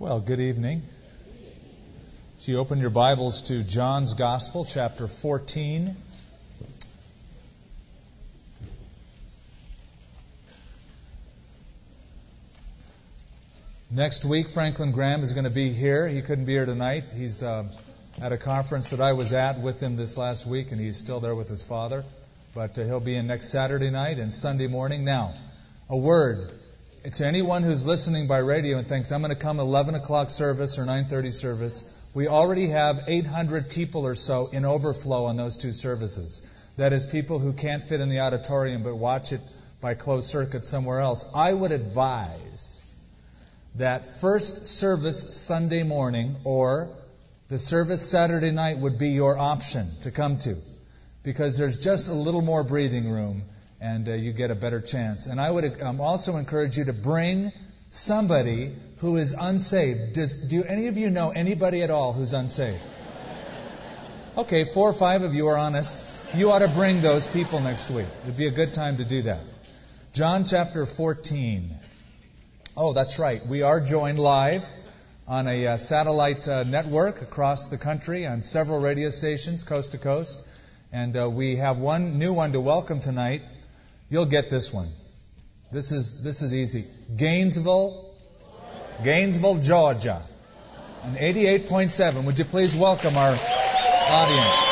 Well, good evening. If you open your Bibles to John's Gospel, chapter 14. Next week, Franklin Graham is going to be here. He couldn't be here tonight. He's uh, at a conference that I was at with him this last week, and he's still there with his father. But uh, he'll be in next Saturday night and Sunday morning. Now, a word to anyone who's listening by radio and thinks I'm going to come 11 o'clock service or 9:30 service. We already have 800 people or so in overflow on those two services. That is, people who can't fit in the auditorium but watch it by closed circuit somewhere else. I would advise that first service Sunday morning or the service Saturday night would be your option to come to because there's just a little more breathing room and uh, you get a better chance. And I would um, also encourage you to bring somebody who is unsaved. Does, do any of you know anybody at all who's unsaved? Okay, four or five of you are honest. You ought to bring those people next week. It'd be a good time to do that. John chapter 14. Oh, that's right. We are joined live on a uh, satellite uh, network across the country on several radio stations, coast to coast. And uh, we have one new one to welcome tonight. You'll get this one. This is this is easy. Gainesville, Gainesville, Georgia, and 88.7. Would you please welcome our audience?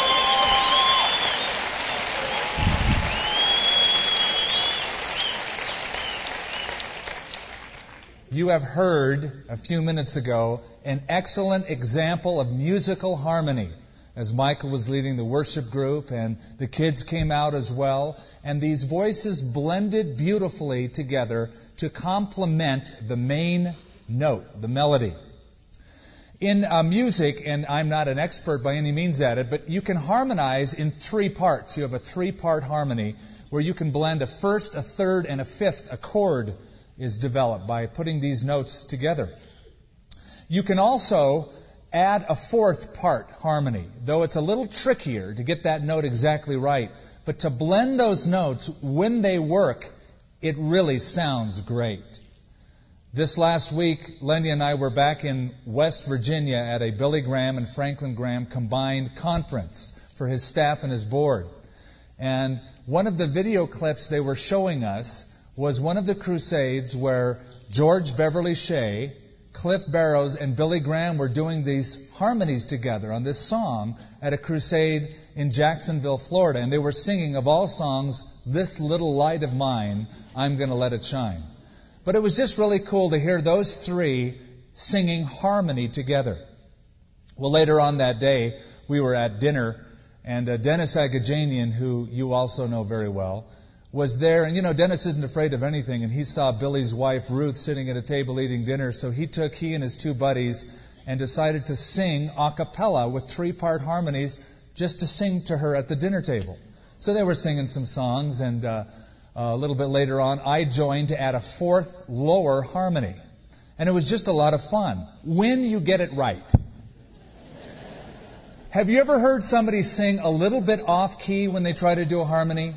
you have heard a few minutes ago an excellent example of musical harmony as Michael was leading the worship group and the kids came out as well. And these voices blended beautifully together to complement the main note, the melody. In uh, music, and I'm not an expert by any means at it, but you can harmonize in three parts. You have a three part harmony where you can blend a first, a third, and a fifth A chord is developed by putting these notes together. You can also add a fourth part harmony, though it's a little trickier to get that note exactly right. But to blend those notes when they work, it really sounds great. This last week, Lenny and I were back in West Virginia at a Billy Graham and Franklin Graham combined conference for his staff and his board. And one of the video clips they were showing us was one of the crusades where George Beverly Shea, Cliff Barrows, and Billy Graham were doing these harmonies together on this song at a crusade in Jacksonville, Florida. And they were singing, of all songs, This Little Light of Mine, I'm Gonna Let It Shine. But it was just really cool to hear those three singing harmony together. Well, later on that day, we were at dinner, and uh, Dennis Agajanian, who you also know very well, was there. And you know, Dennis isn't afraid of anything. And he saw Billy's wife, Ruth, sitting at a table eating dinner. So he took he and his two buddies and decided to sing a cappella with three part harmonies just to sing to her at the dinner table. So they were singing some songs. And uh, a little bit later on, I joined to add a fourth lower harmony. And it was just a lot of fun. When you get it right. Have you ever heard somebody sing a little bit off key when they try to do a harmony?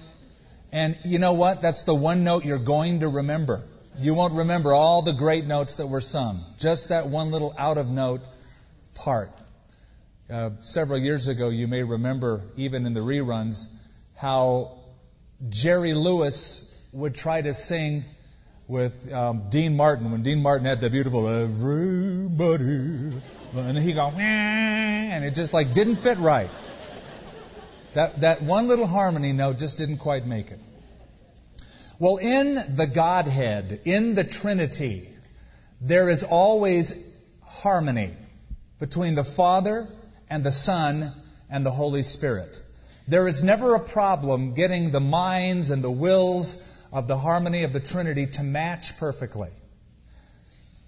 And you know what? That's the one note you're going to remember. You won't remember all the great notes that were sung, just that one little out of note part. Uh, several years ago, you may remember, even in the reruns, how Jerry Lewis would try to sing with um, Dean Martin when Dean Martin had the beautiful everybody, and he'd go and it just like didn't fit right. That, that one little harmony note just didn't quite make it. Well, in the Godhead, in the Trinity, there is always harmony between the Father and the Son and the Holy Spirit. There is never a problem getting the minds and the wills of the harmony of the Trinity to match perfectly.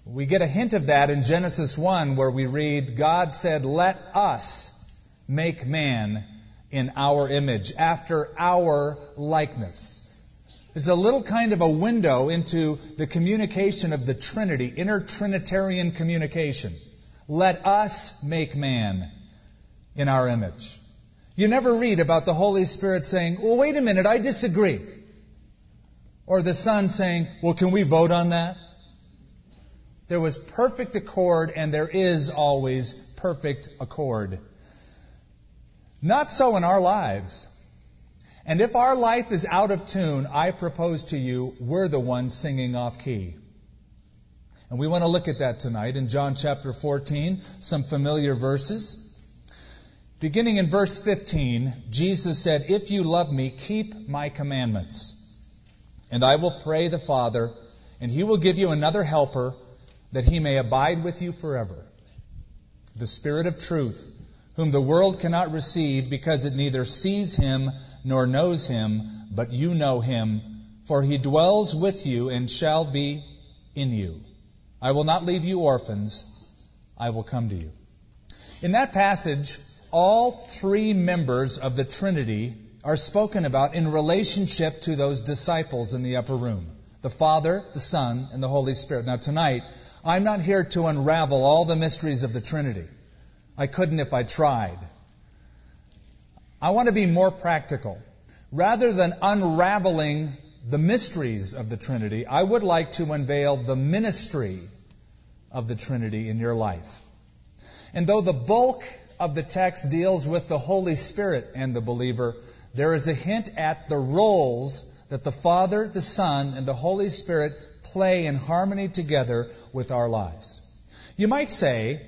We get a hint of that in Genesis 1 where we read, God said, Let us make man in our image, after our likeness. There's a little kind of a window into the communication of the Trinity, inner Trinitarian communication. Let us make man in our image. You never read about the Holy Spirit saying, well, wait a minute, I disagree. Or the Son saying, well, can we vote on that? There was perfect accord, and there is always perfect accord. Not so in our lives. And if our life is out of tune, I propose to you, we're the ones singing off key. And we want to look at that tonight in John chapter 14, some familiar verses. Beginning in verse 15, Jesus said, If you love me, keep my commandments. And I will pray the Father, and he will give you another helper, that he may abide with you forever. The Spirit of truth, whom the world cannot receive because it neither sees him nor knows him, but you know him, for he dwells with you and shall be in you. I will not leave you orphans, I will come to you. In that passage, all three members of the Trinity are spoken about in relationship to those disciples in the upper room the Father, the Son, and the Holy Spirit. Now, tonight, I'm not here to unravel all the mysteries of the Trinity. I couldn't if I tried. I want to be more practical. Rather than unraveling the mysteries of the Trinity, I would like to unveil the ministry of the Trinity in your life. And though the bulk of the text deals with the Holy Spirit and the believer, there is a hint at the roles that the Father, the Son, and the Holy Spirit play in harmony together with our lives. You might say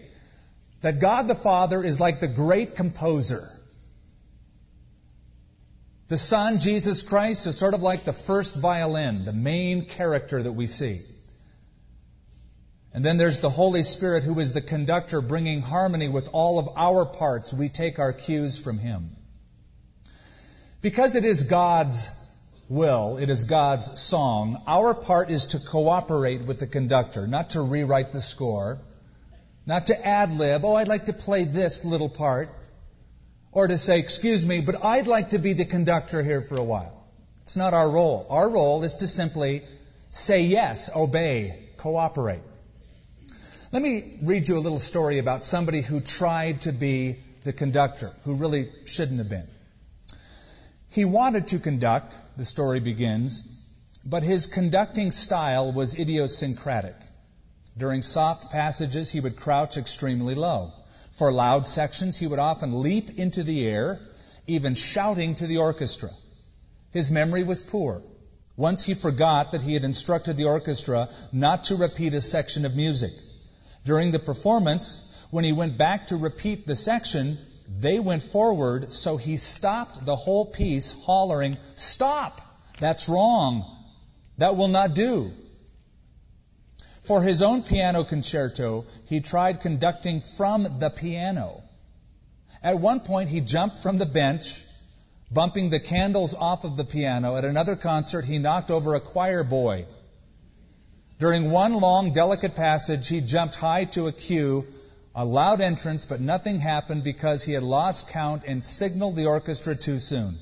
that God the Father is like the great composer. The Son, Jesus Christ, is sort of like the first violin, the main character that we see. And then there's the Holy Spirit who is the conductor bringing harmony with all of our parts. We take our cues from Him. Because it is God's will, it is God's song, our part is to cooperate with the conductor, not to rewrite the score, not to ad lib, oh, I'd like to play this little part, or to say, excuse me, but I'd like to be the conductor here for a while. It's not our role. Our role is to simply say yes, obey, cooperate. Let me read you a little story about somebody who tried to be the conductor, who really shouldn't have been. He wanted to conduct, the story begins, but his conducting style was idiosyncratic. During soft passages, he would crouch extremely low. For loud sections, he would often leap into the air, even shouting to the orchestra. His memory was poor. Once he forgot that he had instructed the orchestra not to repeat a section of music. During the performance, when he went back to repeat the section, they went forward, so he stopped the whole piece, hollering, Stop! That's wrong. That will not do. For his own piano concerto, he tried conducting from the piano. At one point, he jumped from the bench, bumping the candles off of the piano. At another concert, he knocked over a choir boy during one long, delicate passage, he jumped high to a cue, a loud entrance, but nothing happened because he had lost count and signaled the orchestra too soon.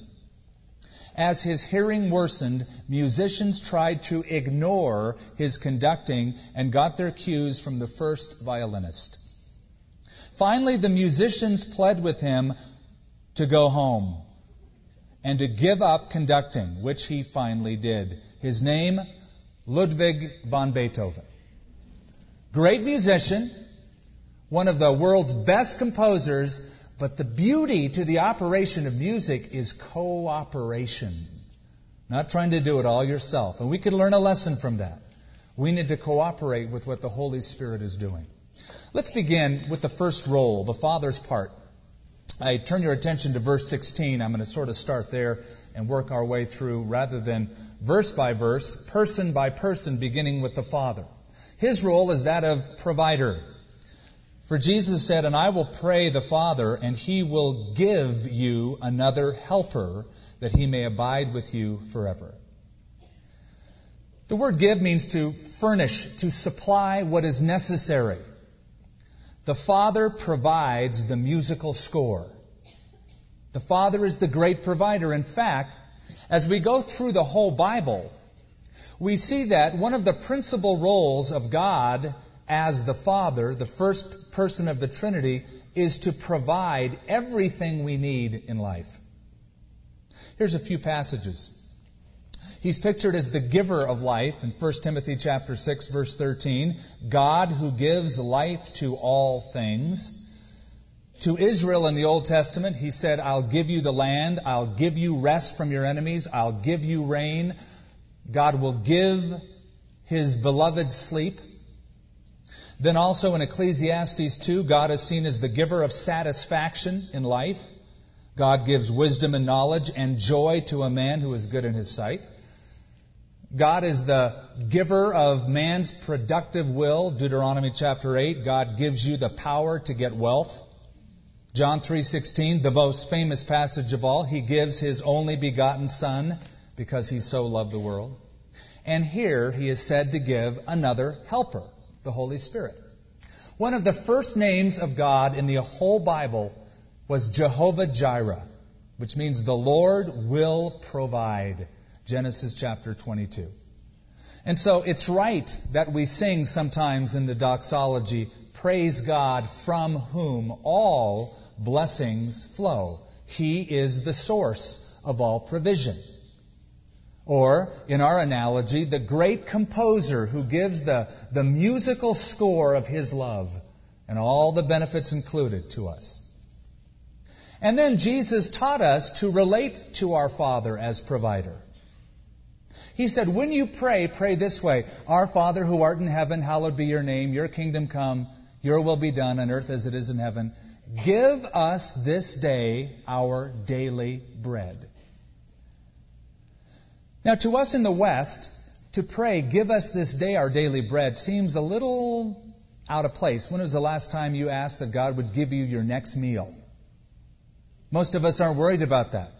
As his hearing worsened, musicians tried to ignore his conducting and got their cues from the first violinist. Finally, the musicians pled with him to go home and to give up conducting, which he finally did. His name Ludwig van Beethoven. Great musician, one of the world's best composers, but the beauty to the operation of music is cooperation. Not trying to do it all yourself. And we could learn a lesson from that. We need to cooperate with what the Holy Spirit is doing. Let's begin with the first role, the Father's part. I turn your attention to verse 16. I'm going to sort of start there and work our way through rather than verse by verse, person by person, beginning with the Father. His role is that of provider. For Jesus said, And I will pray the Father, and he will give you another helper, that he may abide with you forever. The word give means to furnish, to supply what is necessary. The Father provides the musical score. The Father is the great provider. In fact, as we go through the whole Bible, we see that one of the principal roles of God as the Father, the first person of the Trinity, is to provide everything we need in life. Here's a few passages. He's pictured as the giver of life in 1 Timothy chapter 6 verse 13, God who gives life to all things. To Israel in the Old Testament, he said, I'll give you the land, I'll give you rest from your enemies, I'll give you rain. God will give his beloved sleep. Then also in Ecclesiastes 2, God is seen as the giver of satisfaction in life. God gives wisdom and knowledge and joy to a man who is good in his sight. God is the giver of man's productive will. Deuteronomy chapter 8, God gives you the power to get wealth. John 3:16, the most famous passage of all, he gives his only begotten son because he so loved the world. And here he is said to give another helper, the Holy Spirit. One of the first names of God in the whole Bible was Jehovah Jireh, which means the Lord will provide. Genesis chapter 22. And so it's right that we sing sometimes in the doxology, Praise God from whom all blessings flow. He is the source of all provision. Or, in our analogy, the great composer who gives the, the musical score of his love and all the benefits included to us. And then Jesus taught us to relate to our Father as provider. He said, When you pray, pray this way Our Father who art in heaven, hallowed be your name, your kingdom come, your will be done on earth as it is in heaven. Give us this day our daily bread. Now, to us in the West, to pray, give us this day our daily bread, seems a little out of place. When was the last time you asked that God would give you your next meal? Most of us aren't worried about that.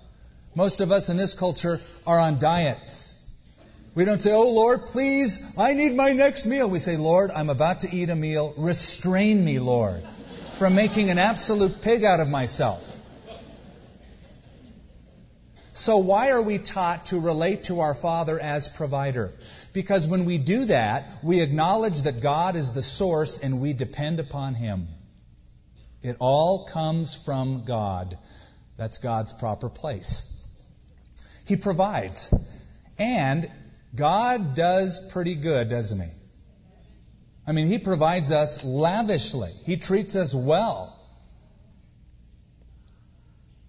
Most of us in this culture are on diets. We don't say, Oh Lord, please, I need my next meal. We say, Lord, I'm about to eat a meal. Restrain me, Lord from making an absolute pig out of myself. So, why are we taught to relate to our Father as provider? Because when we do that, we acknowledge that God is the source and we depend upon Him. It all comes from God. That's God's proper place. He provides. And God does pretty good, doesn't He? I mean, He provides us lavishly, He treats us well.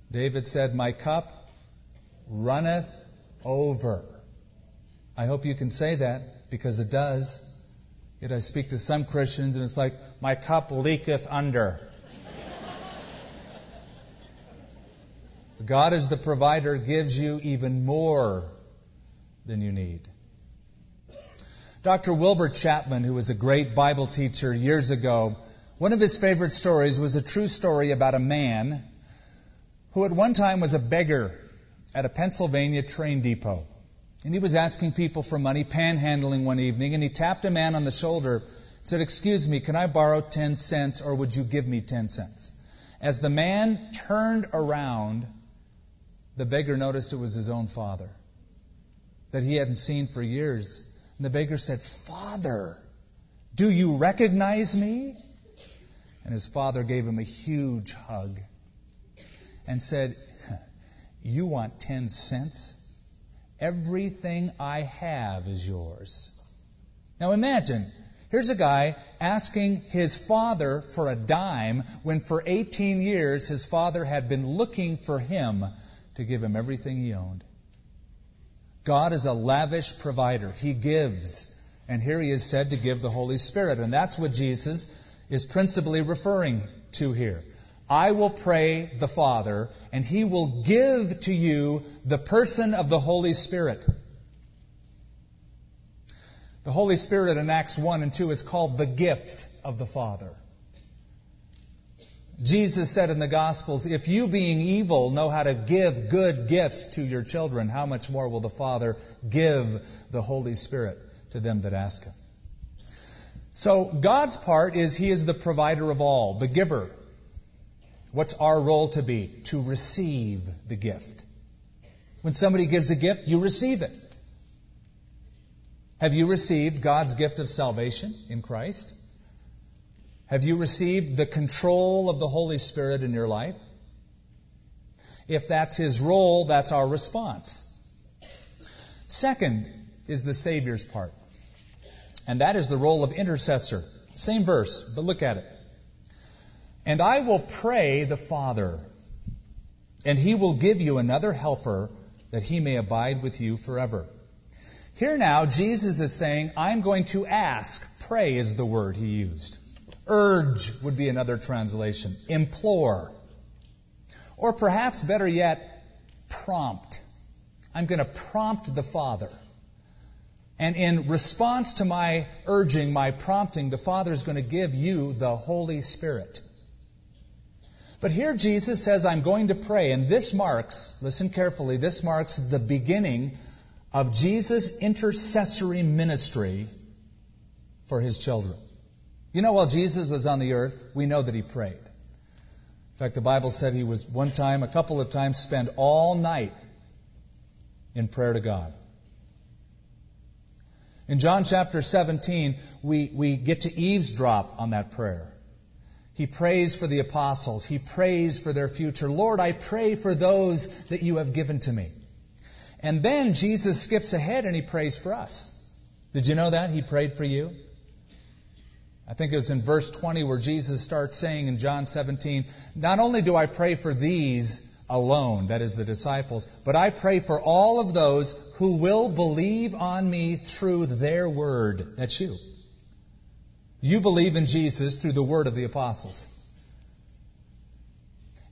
David said, My cup runneth over. I hope you can say that because it does. Yet I speak to some Christians and it's like, My cup leaketh under. God, as the provider, gives you even more than you need. Dr. Wilbur Chapman, who was a great Bible teacher years ago, one of his favorite stories was a true story about a man who at one time was a beggar at a Pennsylvania train depot. And he was asking people for money, panhandling one evening, and he tapped a man on the shoulder, said, Excuse me, can I borrow 10 cents or would you give me 10 cents? As the man turned around, the beggar noticed it was his own father that he hadn't seen for years. And the beggar said, Father, do you recognize me? And his father gave him a huge hug and said, You want 10 cents? Everything I have is yours. Now imagine, here's a guy asking his father for a dime when for 18 years his father had been looking for him to give him everything he owned. God is a lavish provider. He gives. And here he is said to give the Holy Spirit. And that's what Jesus is principally referring to here. I will pray the Father, and he will give to you the person of the Holy Spirit. The Holy Spirit in Acts 1 and 2 is called the gift of the Father. Jesus said in the Gospels, If you, being evil, know how to give good gifts to your children, how much more will the Father give the Holy Spirit to them that ask Him? So, God's part is He is the provider of all, the giver. What's our role to be? To receive the gift. When somebody gives a gift, you receive it. Have you received God's gift of salvation in Christ? Have you received the control of the Holy Spirit in your life? If that's His role, that's our response. Second is the Savior's part. And that is the role of intercessor. Same verse, but look at it. And I will pray the Father, and he will give you another helper that he may abide with you forever. Here now, Jesus is saying, I'm going to ask. Pray is the word he used. Urge would be another translation. Implore. Or perhaps better yet, prompt. I'm going to prompt the Father. And in response to my urging, my prompting, the Father is going to give you the Holy Spirit. But here Jesus says, I'm going to pray. And this marks, listen carefully, this marks the beginning of Jesus' intercessory ministry for his children. You know, while Jesus was on the earth, we know that he prayed. In fact, the Bible said he was one time, a couple of times, spend all night in prayer to God. In John chapter 17, we, we get to eavesdrop on that prayer. He prays for the apostles. He prays for their future. Lord, I pray for those that you have given to me. And then Jesus skips ahead and he prays for us. Did you know that? He prayed for you. I think it was in verse 20 where Jesus starts saying in John 17, Not only do I pray for these alone, that is the disciples, but I pray for all of those who will believe on me through their word. That's you. You believe in Jesus through the word of the apostles.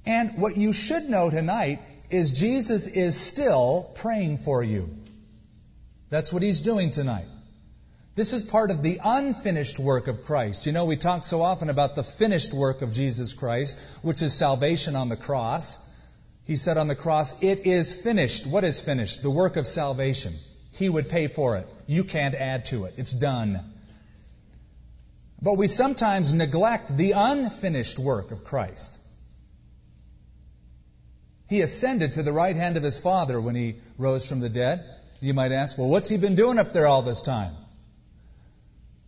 And what you should know tonight is Jesus is still praying for you. That's what he's doing tonight. This is part of the unfinished work of Christ. You know, we talk so often about the finished work of Jesus Christ, which is salvation on the cross. He said on the cross, It is finished. What is finished? The work of salvation. He would pay for it. You can't add to it. It's done. But we sometimes neglect the unfinished work of Christ. He ascended to the right hand of his Father when he rose from the dead. You might ask, well, what's he been doing up there all this time?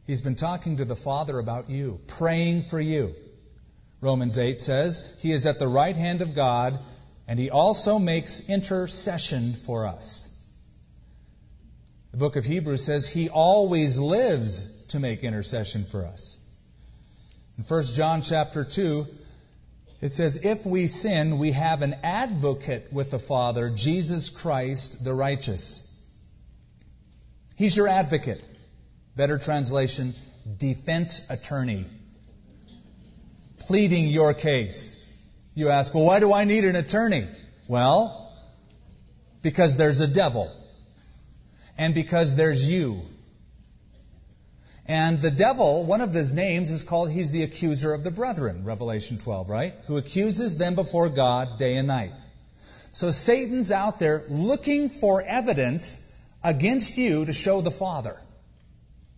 He's been talking to the Father about you, praying for you. Romans 8 says, He is at the right hand of God, and He also makes intercession for us. The book of Hebrews says He always lives to make intercession for us. In 1 John chapter 2, it says, If we sin, we have an advocate with the Father, Jesus Christ the righteous. He's your advocate. Better translation, defense attorney. Pleading your case. You ask, well, why do I need an attorney? Well, because there's a devil. And because there's you. And the devil, one of his names is called, he's the accuser of the brethren, Revelation 12, right? Who accuses them before God day and night. So Satan's out there looking for evidence against you to show the Father.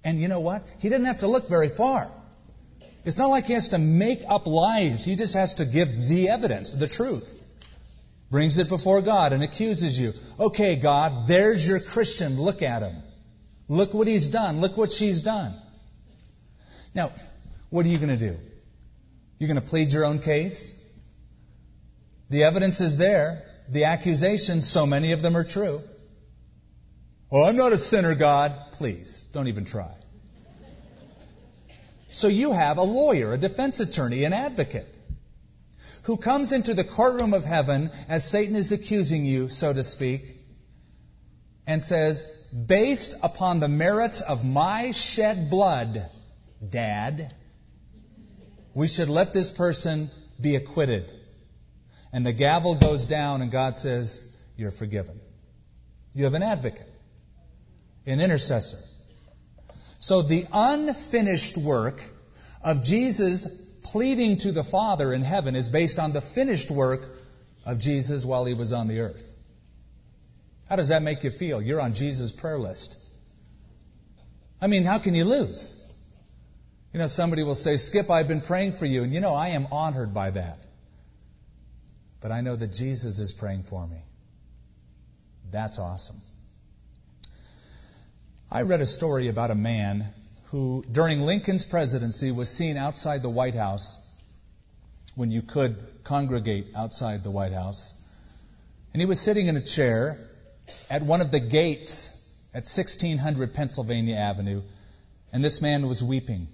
And you know what? He doesn't have to look very far. It's not like he has to make up lies. He just has to give the evidence, the truth. Brings it before God and accuses you. Okay, God, there's your Christian. Look at him. Look what he's done. Look what she's done. Now, what are you going to do? You're going to plead your own case? The evidence is there. The accusations, so many of them are true. Oh, I'm not a sinner, God. Please, don't even try. So you have a lawyer, a defense attorney, an advocate who comes into the courtroom of heaven as Satan is accusing you, so to speak, and says, based upon the merits of my shed blood, Dad, we should let this person be acquitted. And the gavel goes down, and God says, You're forgiven. You have an advocate, an intercessor. So the unfinished work of Jesus pleading to the Father in heaven is based on the finished work of Jesus while he was on the earth. How does that make you feel? You're on Jesus' prayer list. I mean, how can you lose? You know, somebody will say, Skip, I've been praying for you. And you know, I am honored by that. But I know that Jesus is praying for me. That's awesome. I read a story about a man who, during Lincoln's presidency, was seen outside the White House when you could congregate outside the White House. And he was sitting in a chair at one of the gates at 1600 Pennsylvania Avenue, and this man was weeping.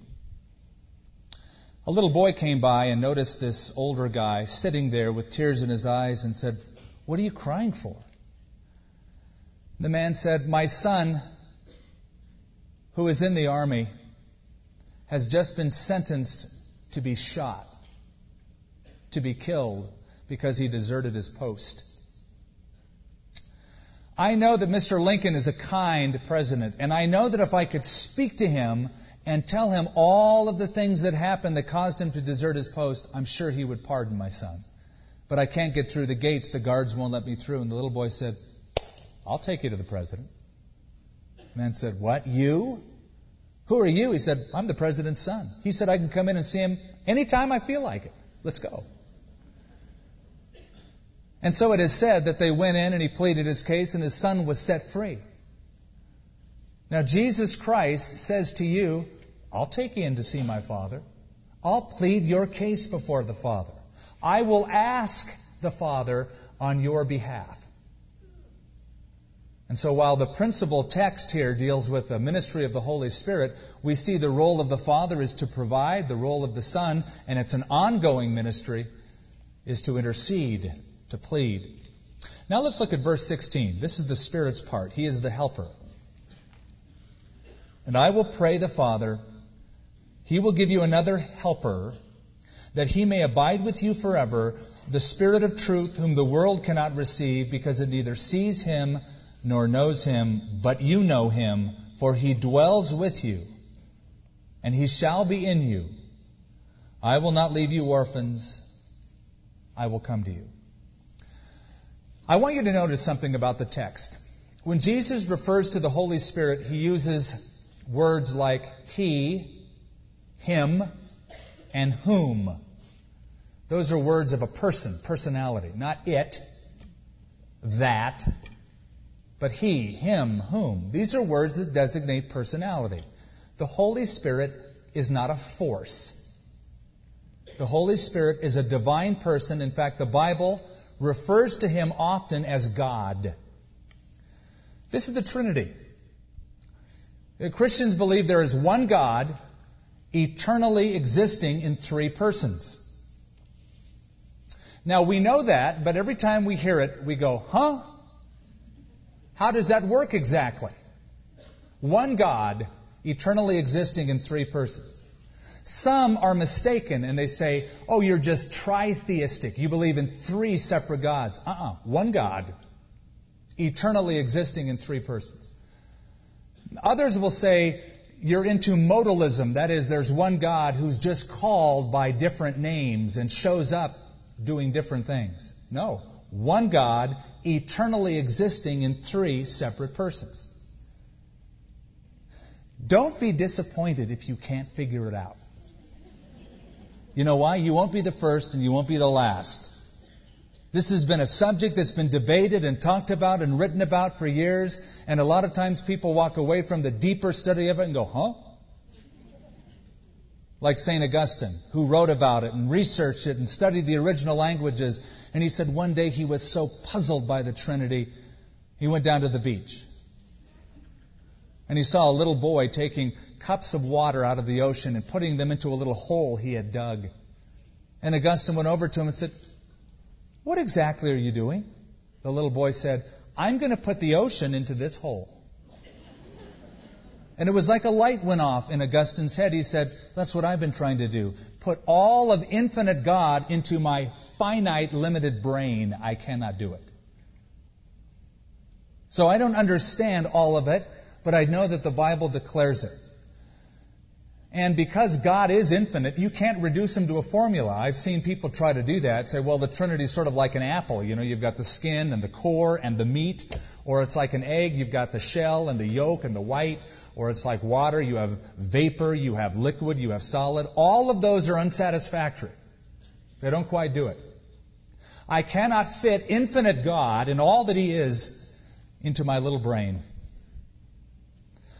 A little boy came by and noticed this older guy sitting there with tears in his eyes and said, What are you crying for? The man said, My son, who is in the army, has just been sentenced to be shot, to be killed, because he deserted his post. I know that Mr. Lincoln is a kind president, and I know that if I could speak to him and tell him all of the things that happened that caused him to desert his post, I'm sure he would pardon my son. But I can't get through the gates. The guards won't let me through. And the little boy said, I'll take you to the president. The man said, What? You? Who are you? He said, I'm the president's son. He said, I can come in and see him anytime I feel like it. Let's go. And so it is said that they went in and he pleaded his case and his son was set free. Now, Jesus Christ says to you, I'll take you in to see my Father. I'll plead your case before the Father. I will ask the Father on your behalf. And so while the principal text here deals with the ministry of the Holy Spirit, we see the role of the Father is to provide, the role of the Son, and it's an ongoing ministry, is to intercede, to plead. Now let's look at verse 16. This is the Spirit's part. He is the helper. And I will pray the Father, He will give you another helper, that He may abide with you forever, the Spirit of truth, whom the world cannot receive, because it neither sees Him nor knows him, but you know him, for he dwells with you, and he shall be in you. I will not leave you orphans, I will come to you. I want you to notice something about the text. When Jesus refers to the Holy Spirit, he uses words like he, him, and whom. Those are words of a person, personality, not it, that, but he, him, whom. These are words that designate personality. The Holy Spirit is not a force. The Holy Spirit is a divine person. In fact, the Bible refers to him often as God. This is the Trinity. Christians believe there is one God eternally existing in three persons. Now we know that, but every time we hear it, we go, huh? How does that work exactly? One God, eternally existing in three persons. Some are mistaken and they say, oh, you're just tritheistic. You believe in three separate gods. Uh uh-uh. uh One God, eternally existing in three persons. Others will say, you're into modalism. That is, there's one God who's just called by different names and shows up doing different things. No one God, eternally existing in three separate persons. Don't be disappointed if you can't figure it out. You know why? You won't be the first and you won't be the last. This has been a subject that's been debated and talked about and written about for years, and a lot of times people walk away from the deeper study of it and go, huh? Like St. Augustine, who wrote about it and researched it and studied the original languages and he said one day he was so puzzled by the Trinity, he went down to the beach. And he saw a little boy taking cups of water out of the ocean and putting them into a little hole he had dug. And Augustine went over to him and said, What exactly are you doing? The little boy said, I'm going to put the ocean into this hole. And it was like a light went off in Augustine's head. He said, That's what I've been trying to do. Put all of infinite God into my finite, limited brain. I cannot do it. So I don't understand all of it, but I know that the Bible declares it. And because God is infinite, you can't reduce him to a formula. I've seen people try to do that, say, well, the Trinity is sort of like an apple. You know, you've got the skin and the core and the meat. Or it's like an egg, you've got the shell and the yolk and the white. Or it's like water, you have vapor, you have liquid, you have solid. All of those are unsatisfactory. They don't quite do it. I cannot fit infinite God and all that He is into my little brain.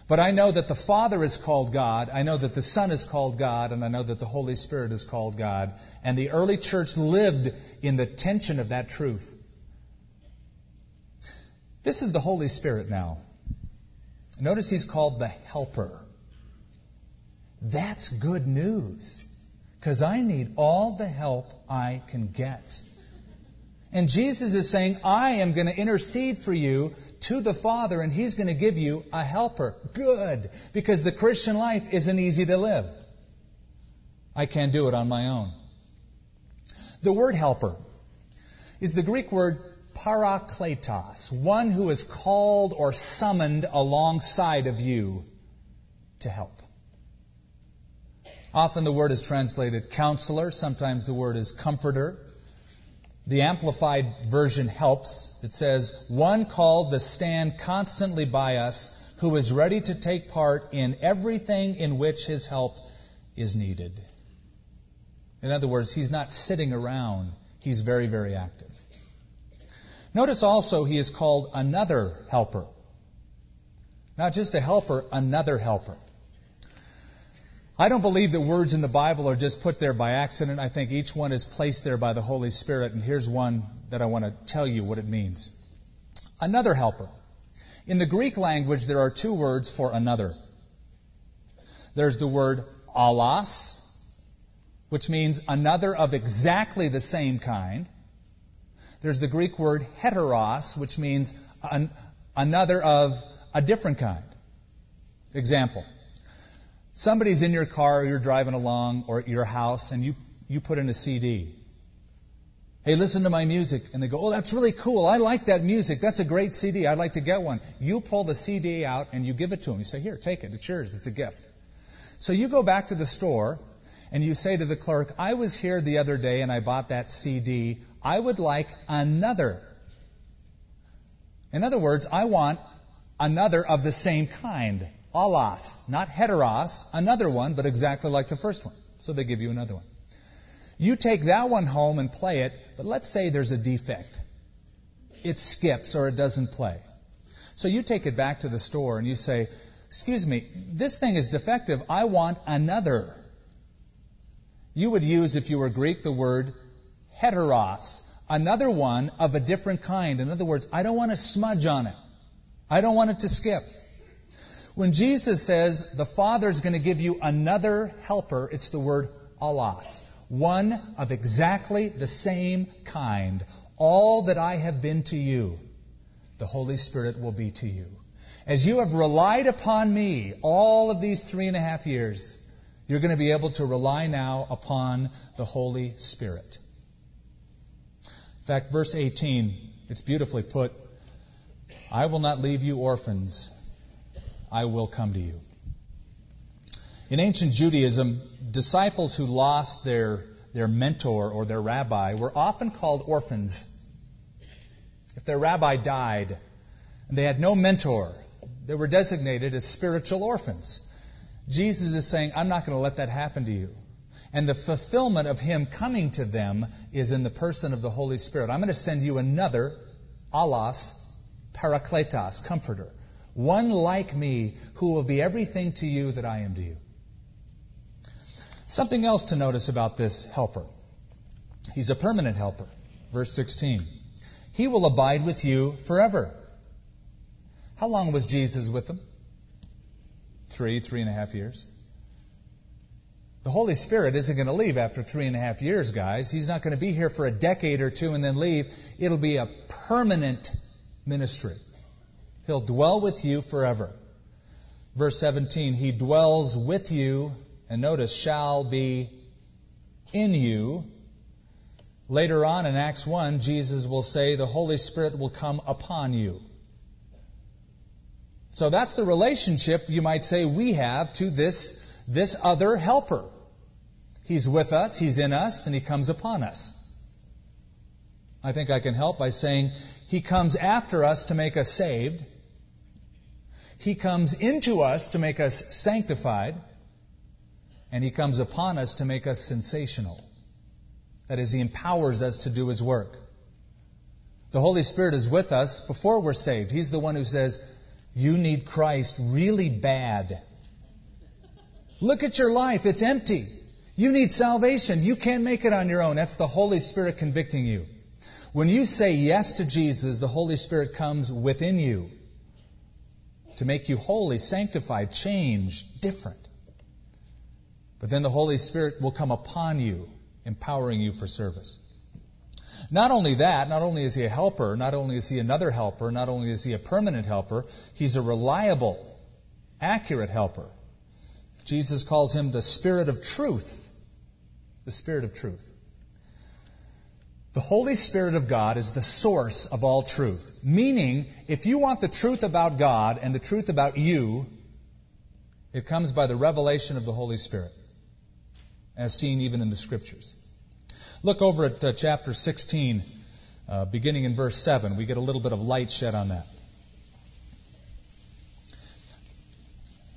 But I know that the Father is called God, I know that the Son is called God, and I know that the Holy Spirit is called God. And the early church lived in the tension of that truth. This is the Holy Spirit now. Notice he's called the helper. That's good news because I need all the help I can get. And Jesus is saying, I am going to intercede for you to the Father, and He's going to give you a helper. Good. Because the Christian life isn't easy to live. I can't do it on my own. The word helper is the Greek word parakletos, one who is called or summoned alongside of you to help. Often the word is translated counselor, sometimes the word is comforter. The Amplified Version helps. It says, One called to stand constantly by us, who is ready to take part in everything in which his help is needed. In other words, he's not sitting around, he's very, very active. Notice also he is called another helper. Not just a helper, another helper. I don't believe that words in the Bible are just put there by accident. I think each one is placed there by the Holy Spirit, and here's one that I want to tell you what it means. Another helper. In the Greek language, there are two words for another. There's the word allos, which means another of exactly the same kind. There's the Greek word heteros, which means an, another of a different kind. Example. Somebody's in your car, or you're driving along, or at your house, and you, you put in a CD. Hey, listen to my music. And they go, Oh, that's really cool. I like that music. That's a great CD. I'd like to get one. You pull the CD out and you give it to them. You say, Here, take it. It's yours. It's a gift. So you go back to the store and you say to the clerk, I was here the other day and I bought that CD. I would like another. In other words, I want another of the same kind allos, not heteros, another one, but exactly like the first one. So they give you another one. You take that one home and play it, but let's say there's a defect. It skips or it doesn't play. So you take it back to the store and you say, Excuse me, this thing is defective. I want another. You would use, if you were Greek, the word heteros, another one of a different kind. In other words, I don't want a smudge on it. I don't want it to skip. When Jesus says the Father is going to give you another helper, it's the word allos, One of exactly the same kind. All that I have been to you, the Holy Spirit will be to you. As you have relied upon me all of these three and a half years, you're going to be able to rely now upon the Holy Spirit. In fact, verse 18, it's beautifully put I will not leave you orphans. I will come to you. In ancient Judaism, disciples who lost their, their mentor or their rabbi were often called orphans. If their rabbi died and they had no mentor, they were designated as spiritual orphans. Jesus is saying, I'm not going to let that happen to you. And the fulfillment of Him coming to them is in the person of the Holy Spirit. I'm going to send you another, allos, parakletos, comforter one like me who will be everything to you that I am to you. Something else to notice about this helper. He's a permanent helper. Verse 16. He will abide with you forever. How long was Jesus with them? Three, three and a half years. The Holy Spirit isn't going to leave after three and a half years, guys. He's not going to be here for a decade or two and then leave. It'll be a permanent ministry. He'll dwell with you forever. Verse 17, He dwells with you, and notice, shall be in you. Later on in Acts 1, Jesus will say, The Holy Spirit will come upon you. So that's the relationship, you might say, we have to this, this other helper. He's with us, He's in us, and He comes upon us. I think I can help by saying He comes after us to make us saved. He comes into us to make us sanctified, and He comes upon us to make us sensational. That is, He empowers us to do His work. The Holy Spirit is with us before we're saved. He's the one who says, You need Christ really bad. Look at your life, it's empty. You need salvation. You can't make it on your own. That's the Holy Spirit convicting you. When you say yes to Jesus, the Holy Spirit comes within you to make you holy, sanctified, changed, different. But then the Holy Spirit will come upon you, empowering you for service. Not only that, not only is he a helper, not only is he another helper, not only is he a permanent helper, he's a reliable, accurate helper. Jesus calls him the Spirit of truth. The Spirit of truth. The Holy Spirit of God is the source of all truth. Meaning, if you want the truth about God and the truth about you, it comes by the revelation of the Holy Spirit, as seen even in the Scriptures. Look over at uh, chapter 16, uh, beginning in verse 7. We get a little bit of light shed on that.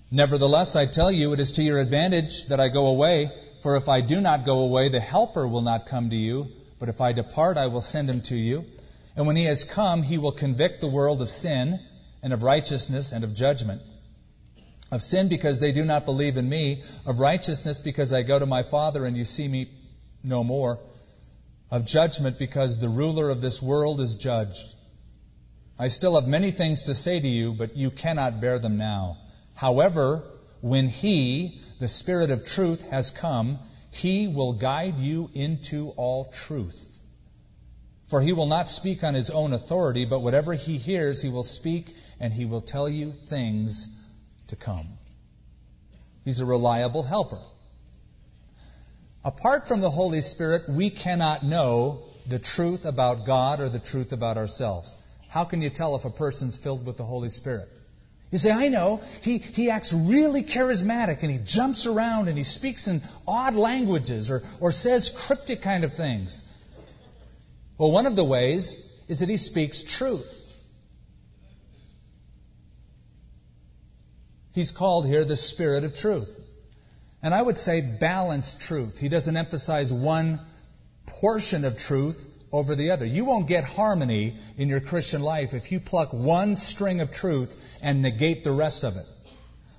Nevertheless, I tell you, it is to your advantage that I go away, for if I do not go away, the Helper will not come to you. But if I depart, I will send him to you. And when he has come, he will convict the world of sin, and of righteousness, and of judgment. Of sin, because they do not believe in me. Of righteousness, because I go to my Father, and you see me no more. Of judgment, because the ruler of this world is judged. I still have many things to say to you, but you cannot bear them now. However, when he, the Spirit of truth, has come, he will guide you into all truth. For he will not speak on his own authority, but whatever he hears, he will speak, and he will tell you things to come. He's a reliable helper. Apart from the Holy Spirit, we cannot know the truth about God or the truth about ourselves. How can you tell if a person's filled with the Holy Spirit? You say, I know. He, he acts really charismatic and he jumps around and he speaks in odd languages or, or says cryptic kind of things. Well, one of the ways is that he speaks truth. He's called here the Spirit of Truth. And I would say balanced truth. He doesn't emphasize one portion of truth over the other. You won't get harmony in your Christian life if you pluck one string of truth and negate the rest of it.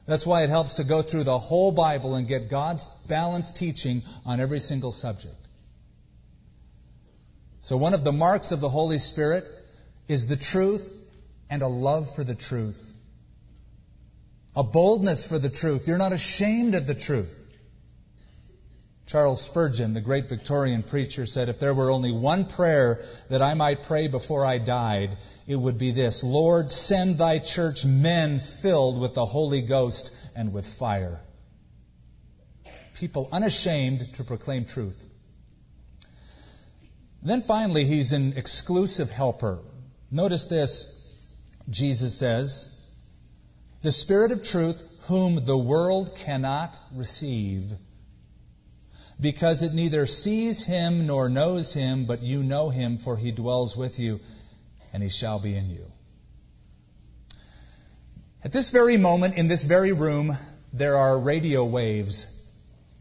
That's why it helps to go through the whole Bible and get God's balanced teaching on every single subject. So, one of the marks of the Holy Spirit is the truth and a love for the truth. A boldness for the truth. You're not ashamed of the truth. Charles Spurgeon, the great Victorian preacher, said, If there were only one prayer that I might pray before I died, it would be this Lord, send thy church men filled with the Holy Ghost and with fire. People unashamed to proclaim truth. Then finally, he's an exclusive helper. Notice this. Jesus says, The Spirit of truth, whom the world cannot receive because it neither sees him nor knows him, but you know him, for he dwells with you, and he shall be in you. At this very moment, in this very room, there are radio waves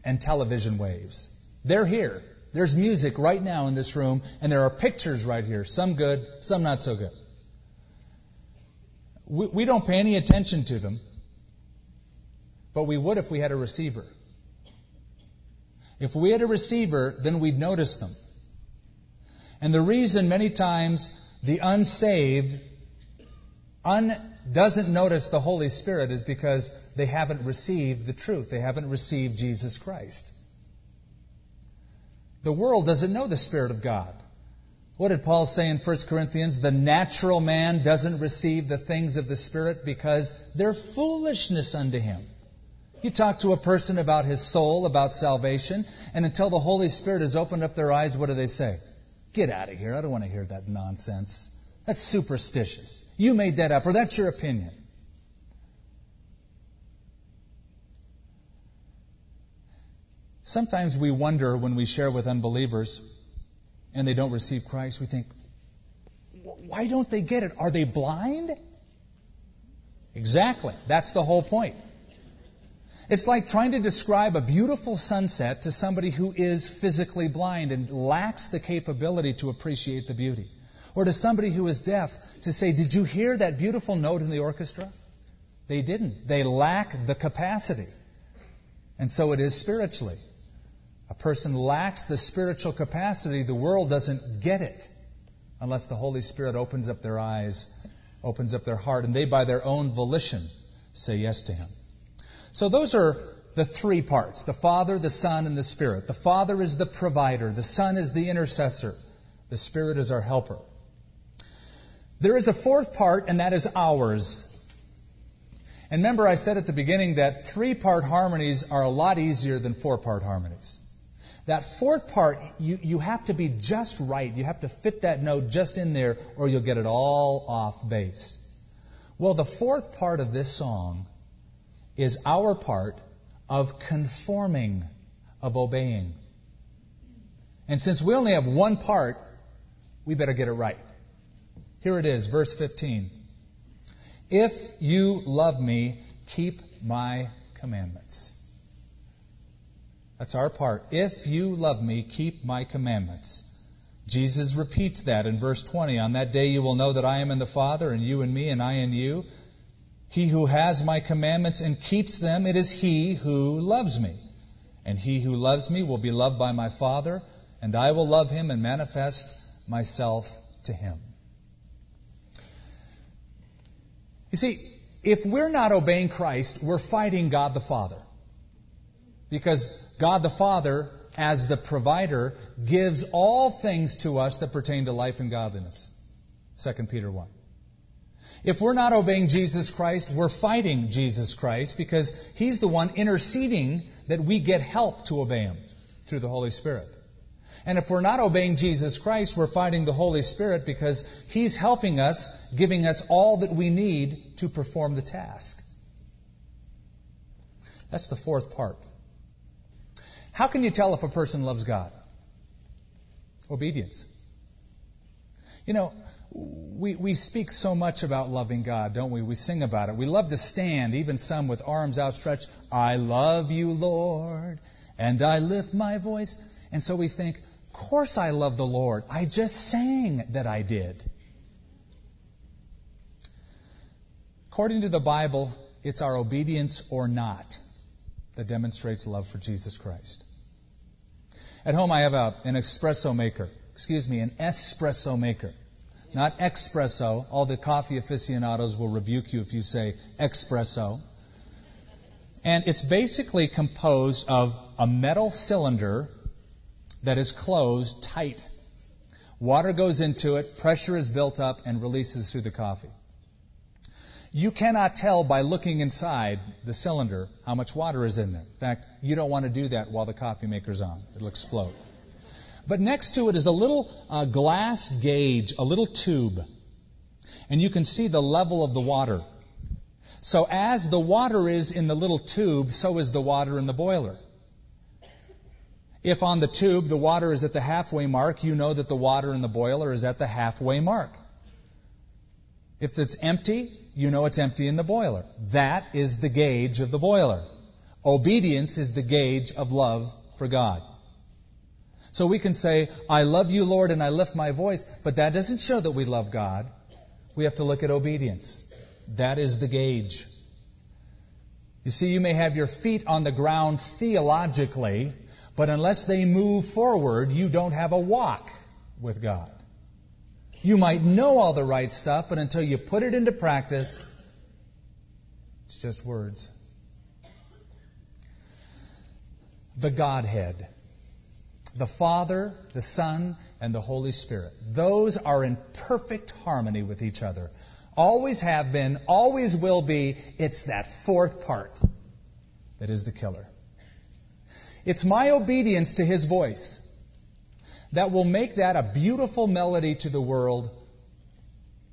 and television waves. They're here. There's music right now in this room, and there are pictures right here. Some good, some not so good. We, we don't pay any attention to them, but we would if we had a receiver. If we had a receiver, then we'd notice them. And the reason many times the unsaved un, doesn't notice the Holy Spirit is because they haven't received the truth. They haven't received Jesus Christ. The world doesn't know the Spirit of God. What did Paul say in 1 Corinthians? The natural man doesn't receive the things of the Spirit because they're foolishness unto him. You talk to a person about his soul, about salvation, and until the Holy Spirit has opened up their eyes, what do they say? Get out of here. I don't want to hear that nonsense. That's superstitious. You made that up, or that's your opinion. Sometimes we wonder when we share with unbelievers and they don't receive Christ, we think, why don't they get it? Are they blind? Exactly. That's the whole point. It's like trying to describe a beautiful sunset to somebody who is physically blind and lacks the capability to appreciate the beauty. Or to somebody who is deaf to say, Did you hear that beautiful note in the orchestra? They didn't. They lack the capacity. And so it is spiritually. A person lacks the spiritual capacity, the world doesn't get it unless the Holy Spirit opens up their eyes opens up their heart, and they, by their own volition, say yes to Him. So those are the three parts the Father, the Son, and the Spirit. The Father is the provider, the Son is the intercessor, the Spirit is our helper. There is a fourth part, and that is ours. And remember, I said at the beginning that three part harmonies are a lot easier than four part harmonies. That fourth part, you, you have to be just right. You have to fit that note just in there, or you'll get it all off base. Well, the fourth part of this song is our part of conforming, of obeying. And since we only have one part, we better get it right. Here it is, verse 15. If you love me, keep my commandments. That's our part. If you love me, keep my commandments. Jesus repeats that in verse 20. On that day you will know that I am in the Father, and you in me, and I in you. He who has my commandments and keeps them, it is he who loves me. And he who loves me will be loved by my Father, and I will love him and manifest myself to him. You see, if we're not obeying Christ, we're fighting God the Father. Because God the Father, as the provider, gives all things to us that pertain to life and godliness. 2 Peter 1. If we're not obeying Jesus Christ, we're fighting Jesus Christ because He's the one interceding that we get help to obey Him through the Holy Spirit. And if we're not obeying Jesus Christ, we're fighting the Holy Spirit because He's helping us, giving us all that we need to perform the task. That's the fourth part. How can you tell if a person loves God? Obedience. You know, we, we speak so much about loving God, don't we? We sing about it. We love to stand, even some with arms outstretched. I love you, Lord, and I lift my voice. And so we think, of course I love the Lord. I just sang that I did. According to the Bible, it's our obedience or not that demonstrates love for Jesus Christ. At home, I have a, an espresso maker. Excuse me, an espresso maker. Not expresso. All the coffee aficionados will rebuke you if you say expresso. And it's basically composed of a metal cylinder that is closed tight. Water goes into it, pressure is built up, and releases through the coffee. You cannot tell by looking inside the cylinder how much water is in there. In fact, you don't want to do that while the coffee maker's on. It'll explode. But next to it is a little uh, glass gauge, a little tube. And you can see the level of the water. So as the water is in the little tube, so is the water in the boiler. If on the tube the water is at the halfway mark, you know that the water in the boiler is at the halfway mark. If it's empty, you know it's empty in the boiler. That is the gauge of the boiler. Obedience is the gauge of love for God. So we can say, I love you, Lord, and I lift my voice, but that doesn't show that we love God. We have to look at obedience. That is the gauge. You see, you may have your feet on the ground theologically, but unless they move forward, you don't have a walk with God. You might know all the right stuff, but until you put it into practice, it's just words. The Godhead. The Father, the Son, and the Holy Spirit. Those are in perfect harmony with each other. Always have been, always will be. It's that fourth part that is the killer. It's my obedience to His voice that will make that a beautiful melody to the world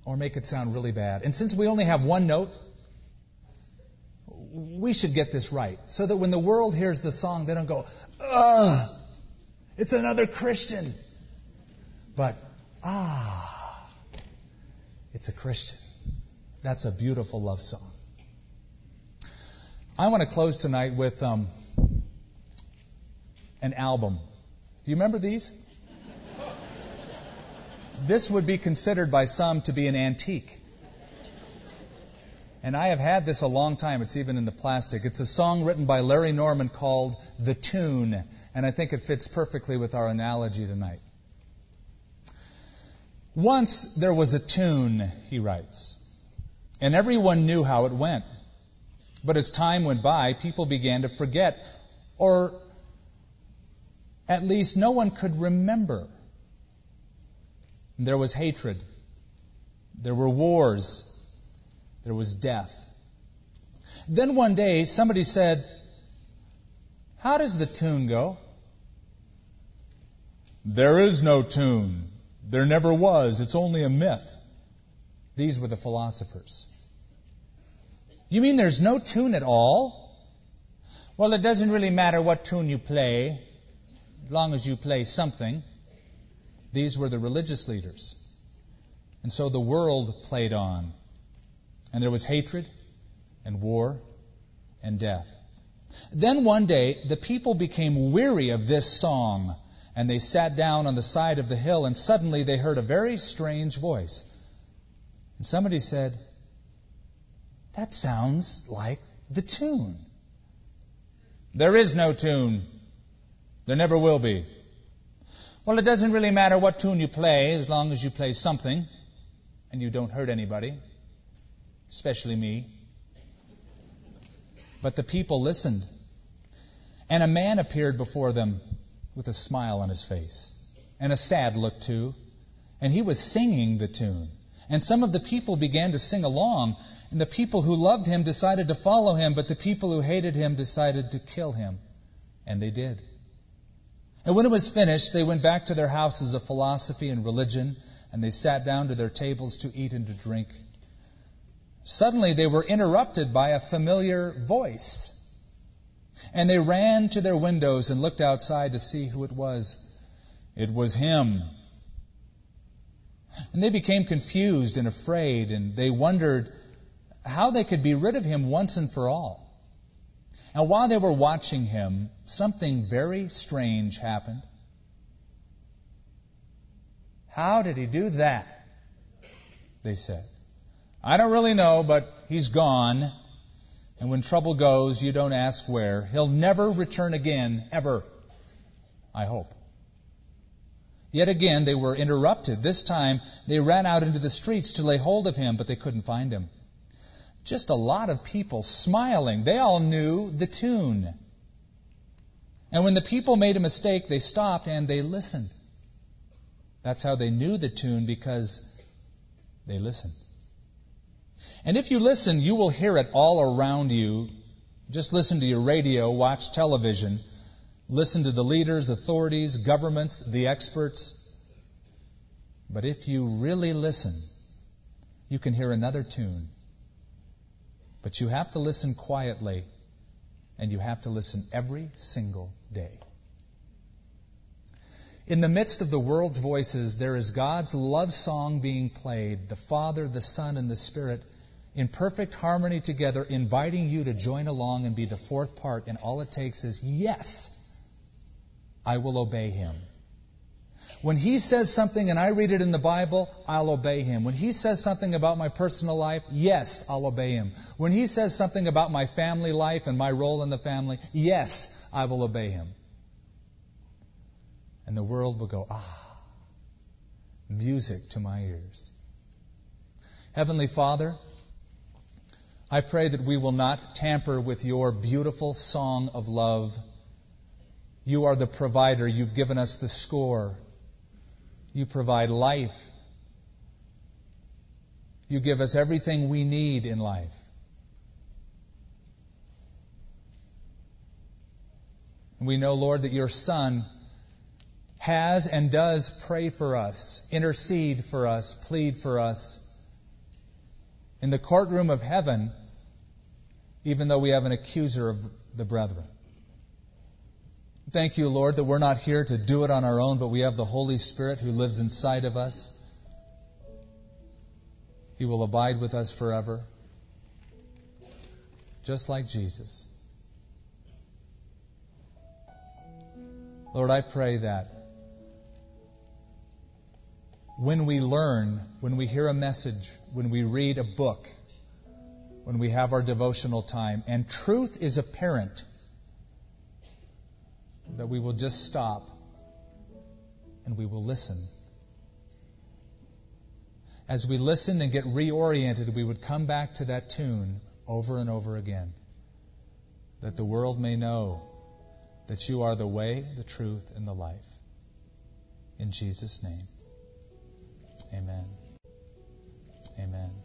or make it sound really bad. And since we only have one note, we should get this right so that when the world hears the song, they don't go, ugh, it's another Christian. But, ah, it's a Christian. That's a beautiful love song. I want to close tonight with um, an album. Do you remember these? this would be considered by some to be an antique. And I have had this a long time. It's even in the plastic. It's a song written by Larry Norman called The Tune. And I think it fits perfectly with our analogy tonight. Once there was a tune, he writes. And everyone knew how it went. But as time went by, people began to forget, or at least no one could remember. There was hatred. There were wars. There was death. Then one day, somebody said, How does the tune go? There is no tune. There never was. It's only a myth. These were the philosophers. You mean there's no tune at all? Well, it doesn't really matter what tune you play, as long as you play something. These were the religious leaders. And so the world played on. And there was hatred and war and death. Then one day, the people became weary of this song, and they sat down on the side of the hill, and suddenly they heard a very strange voice. And somebody said, That sounds like the tune. There is no tune. There never will be. Well, it doesn't really matter what tune you play as long as you play something and you don't hurt anybody, especially me. But the people listened. And a man appeared before them with a smile on his face and a sad look too. And he was singing the tune. And some of the people began to sing along. And the people who loved him decided to follow him, but the people who hated him decided to kill him. And they did. And when it was finished, they went back to their houses of philosophy and religion, and they sat down to their tables to eat and to drink. Suddenly they were interrupted by a familiar voice. And they ran to their windows and looked outside to see who it was. It was him. And they became confused and afraid, and they wondered how they could be rid of him once and for all. And while they were watching him, something very strange happened. How did he do that? They said. I don't really know, but he's gone. And when trouble goes, you don't ask where. He'll never return again, ever. I hope. Yet again, they were interrupted. This time, they ran out into the streets to lay hold of him, but they couldn't find him. Just a lot of people smiling. They all knew the tune. And when the people made a mistake, they stopped and they listened. That's how they knew the tune because they listened. And if you listen, you will hear it all around you. Just listen to your radio, watch television, listen to the leaders, authorities, governments, the experts. But if you really listen, you can hear another tune. But you have to listen quietly, and you have to listen every single day. In the midst of the world's voices, there is God's love song being played, the Father, the Son, and the Spirit in perfect harmony together, inviting you to join along and be the fourth part. And all it takes is, yes, I will obey him. When he says something and I read it in the Bible, I'll obey him. When he says something about my personal life, yes, I'll obey him. When he says something about my family life and my role in the family, yes, I will obey him. And the world will go, ah, music to my ears. Heavenly Father, I pray that we will not tamper with your beautiful song of love. You are the provider. You've given us the score. You provide life. You give us everything we need in life. And we know, Lord, that your Son has and does pray for us, intercede for us, plead for us in the courtroom of heaven, even though we have an accuser of the brethren. Thank you, Lord, that we're not here to do it on our own, but we have the Holy Spirit who lives inside of us. He will abide with us forever, just like Jesus. Lord, I pray that when we learn, when we hear a message, when we read a book, when we have our devotional time, and truth is apparent, that we will just stop and we will listen. as we listen and get reoriented, we would come back to that tune over and over again. That the world may know that you are the way, the truth, and the life. In Jesus' name, Amen. Amen.